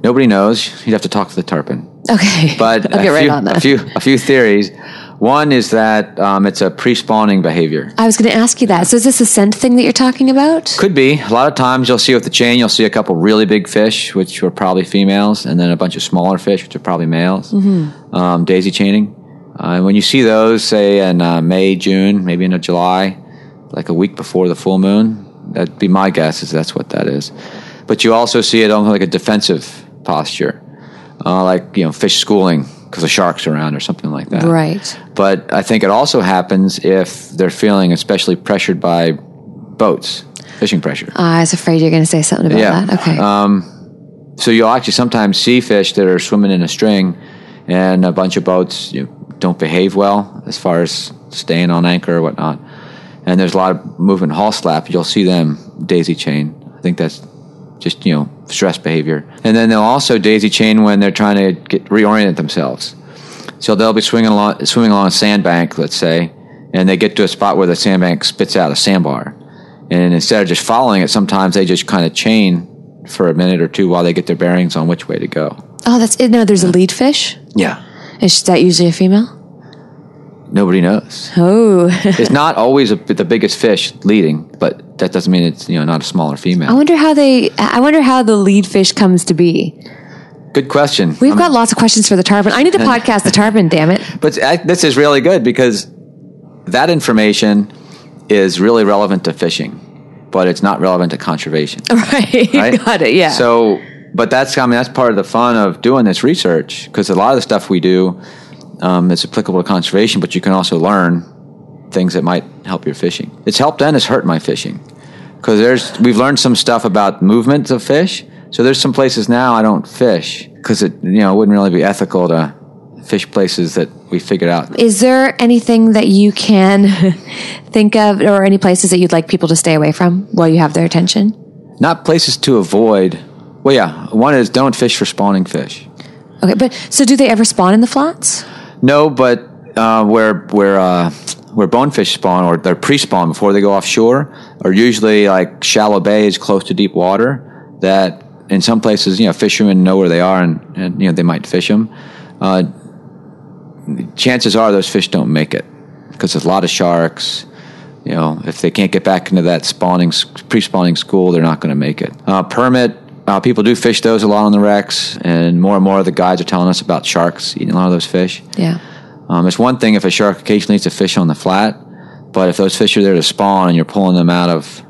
Nobody knows. You'd have to talk to the tarpon. Okay, But I'll a get right few, on that. A few, a few theories. One is that um, it's a pre-spawning behavior. I was going to ask you that. So is this a scent thing that you're talking about? Could be. A lot of times you'll see with the chain, you'll see a couple really big fish, which were probably females, and then a bunch of smaller fish, which are probably males. Mm-hmm. Um, daisy chaining. Uh, and when you see those, say in uh, May, June, maybe into July, like a week before the full moon, that'd be my guess is that's what that is. But you also see it almost like a defensive posture, uh, like you know fish schooling because the sharks are around or something like that. Right. But I think it also happens if they're feeling especially pressured by boats. fishing pressure. I was afraid you're going to say something about Yeah. that. Okay. So you'll actually sometimes see fish that are swimming in a string, and a bunch of boats you know, don't behave well as far as staying on anchor or whatnot. And there's a lot of movement hull slap. You'll see them daisy chain. I think that's just you know stress behavior. And then they'll also daisy chain when they're trying to get reorient themselves. So they'll be swinging along, swimming along a sandbank, let's say, and they get to a spot where the sandbank spits out a sandbar. And instead of just following it, sometimes they just kind of chain for a minute or two while they get their bearings on which way to go. oh, that's it. No, there's a lead fish. Yeah. Is that usually a female? Nobody knows. Oh, It's not always a, the biggest fish leading, but that doesn't mean it's you know not a smaller female. I wonder how they. I wonder how the lead fish comes to be. Good question. We've got lots of questions for the tarpon. I need to podcast the tarpon. Damn it! But I, this is really good because that information is really relevant to fishing, but it's not relevant to conservation. Right, Right? got it. Yeah. So, but that's I mean that's part of the fun of doing this research because a lot of the stuff we do um, is applicable to conservation, but you can also learn things that might help your fishing. It's helped and it's hurt my fishing because there's we've learned some stuff about movements of fish. So there's some places now I don't fish because it you know it wouldn't really be ethical to fish places that we figured out. Is there anything that you can think of, or any places that you'd like people to stay away from while you have their attention? Not places to avoid. Well, yeah, one is don't fish for spawning fish. Okay, but so do they ever spawn in the flats? No, but uh, where where uh, where bonefish spawn or they're pre-spawn before they go offshore are usually like shallow bays close to deep water. That in some places, you know, fishermen know where they are and, and you know they might fish them. Uh, chances are those fish don't make it because there's a lot of sharks. You know, if they can't get back into that spawning pre-spawning school, they're not going to make it. Uh, permit. Uh, people do fish those a lot on the wrecks, and more and more of the guides are telling us about sharks eating a lot of those fish. Yeah. Um, it's one thing if a shark occasionally eats a fish on the flat, but if those fish are there to spawn and you're pulling them out of,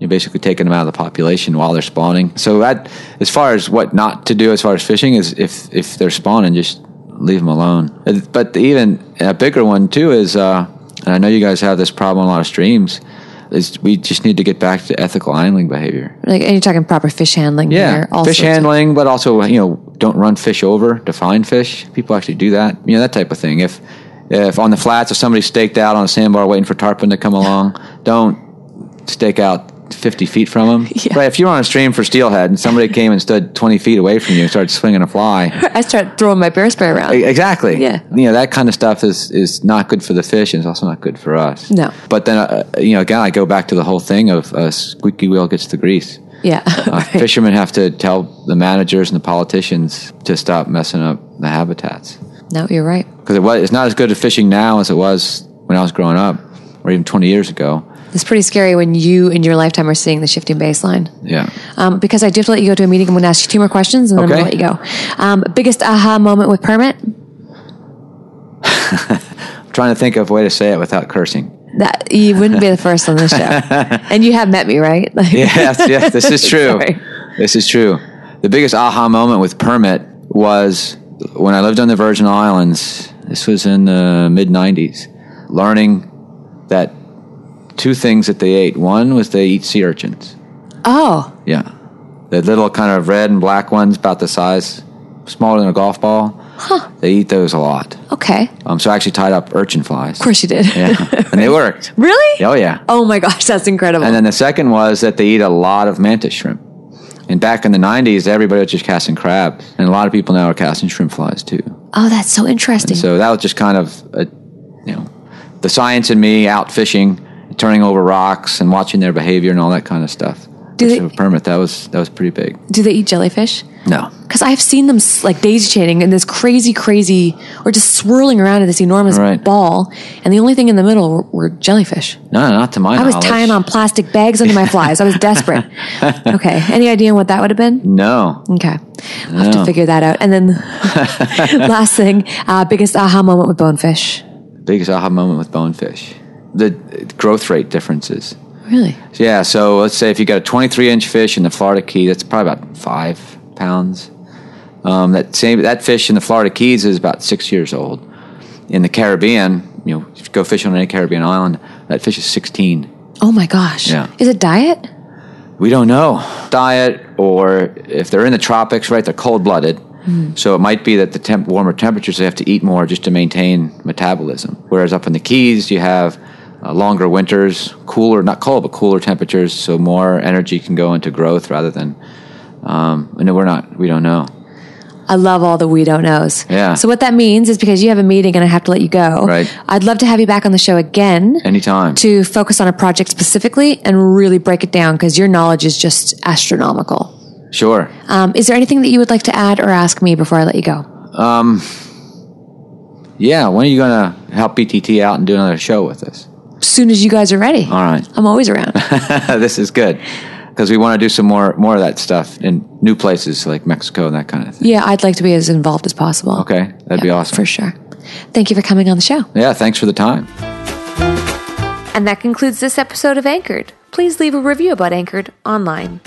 you're basically taking them out of the population while they're spawning. So that, as far as what not to do as far as fishing is if if they're spawning, just leave them alone. But even a bigger one too is, uh, and I know you guys have this problem on a lot of streams, is we just need to get back to ethical angling behavior. Like, and you're talking proper fish handling. Yeah, here, fish sorts of- handling, but also you know don't run fish over to find fish. People actually do that. You know that type of thing. If if on the flats, if somebody's staked out on a sandbar waiting for tarpon to come along, don't stake out. 50 feet from them. Yeah. Right. If you're on a stream for steelhead and somebody came and stood 20 feet away from you and started swinging a fly, I start throwing my bear spray around. Exactly. Yeah. You know that kind of stuff is is not good for the fish, and it's also not good for us. No. But then, uh, you know, again, I go back to the whole thing of uh, squeaky wheel gets the grease. Yeah. Uh, right. Fishermen have to tell the managers and the politicians to stop messing up the habitats No, you're right. because it was it's not as good at fishing now as it was when I was growing up, or even 20 years ago. It's pretty scary when you in your lifetime are seeing the shifting baseline. Yeah. Um, because I do have to let you go to a meeting, I'm going to ask you two more questions and then I'm going to let you go. Um, biggest aha moment with permit? I'm trying to think of a way to say it without cursing. That you wouldn't be the first on the show, and you have met me, right? Like, yes, yes, this is true. Sorry. This is true. The biggest aha moment with Permit was when I lived on the Virgin Islands. This was in the mid 90s. Learning that two things that they ate. One was they eat sea urchins. Oh, Yeah. The little kind of red and black ones, about the size, smaller than a golf ball. Huh. They eat those a lot. okay. Um, so I actually tied up urchin flies. Of course you did. Yeah. and they worked. really? Oh, yeah. Oh my gosh, that's incredible. And then the second was that they eat a lot of mantis shrimp. And back in the 90s, everybody was just casting crabs. And a lot of people now are casting shrimp flies too. oh, that's so interesting. So that was just kind of, a, you know, the science in me out fishing, turning over rocks and watching their behavior and all that kind of stuff. Do they- permit, that was, that was pretty big. Do they eat jellyfish? No. Because I've seen them like daisy chaining in this crazy, crazy, or just swirling around in this enormous Right. ball, and the only thing in the middle were, were jellyfish. No, not to my I was tying on plastic bags under my flies. I was desperate. okay, any idea what that would have been? No. Okay, I'll have to figure that out. And then last thing, uh, biggest aha moment with bonefish. Biggest aha moment with bonefish. The growth rate differences. Really? Yeah, so let's say if you got a 23 inch fish in the Florida Keys, that's probably about five pounds. Um, that same that fish in the Florida Keys is about six years old. In the Caribbean, you know, if you go fishing on any Caribbean island, that fish is 16. Oh my gosh. Yeah. Is it diet? We don't know. Diet, or if they're in the tropics, right, they're cold blooded. So it might be that the temp- warmer temperatures they have to eat more just to maintain metabolism. Whereas up in the Keys, you have uh, longer winters, cooler, not cold, but cooler temperatures, so more energy can go into growth rather than. Um, no, we're not. We don't know. I love all the we don't knows. Yeah. So what that means is because you have a meeting and I have to let you go. Right. I'd love to have you back on the show again Anytime. to focus on a project specifically and really break it down because your knowledge is just astronomical. Sure. Um, is there anything that you would like to add or ask me before I let you go? Um, Yeah. When are you going to help BTT out and do another show with us? As soon as you guys are ready. All right. I'm always around. this is good because we want to do some more more of that stuff in new places like Mexico and that kind of thing. yeah, I'd like to be as involved as possible. Okay, that'd be awesome. For sure. Thank you for coming on the show. Yeah, thanks for the time. And that concludes this episode of Anchored. Please leave a review about Anchored online.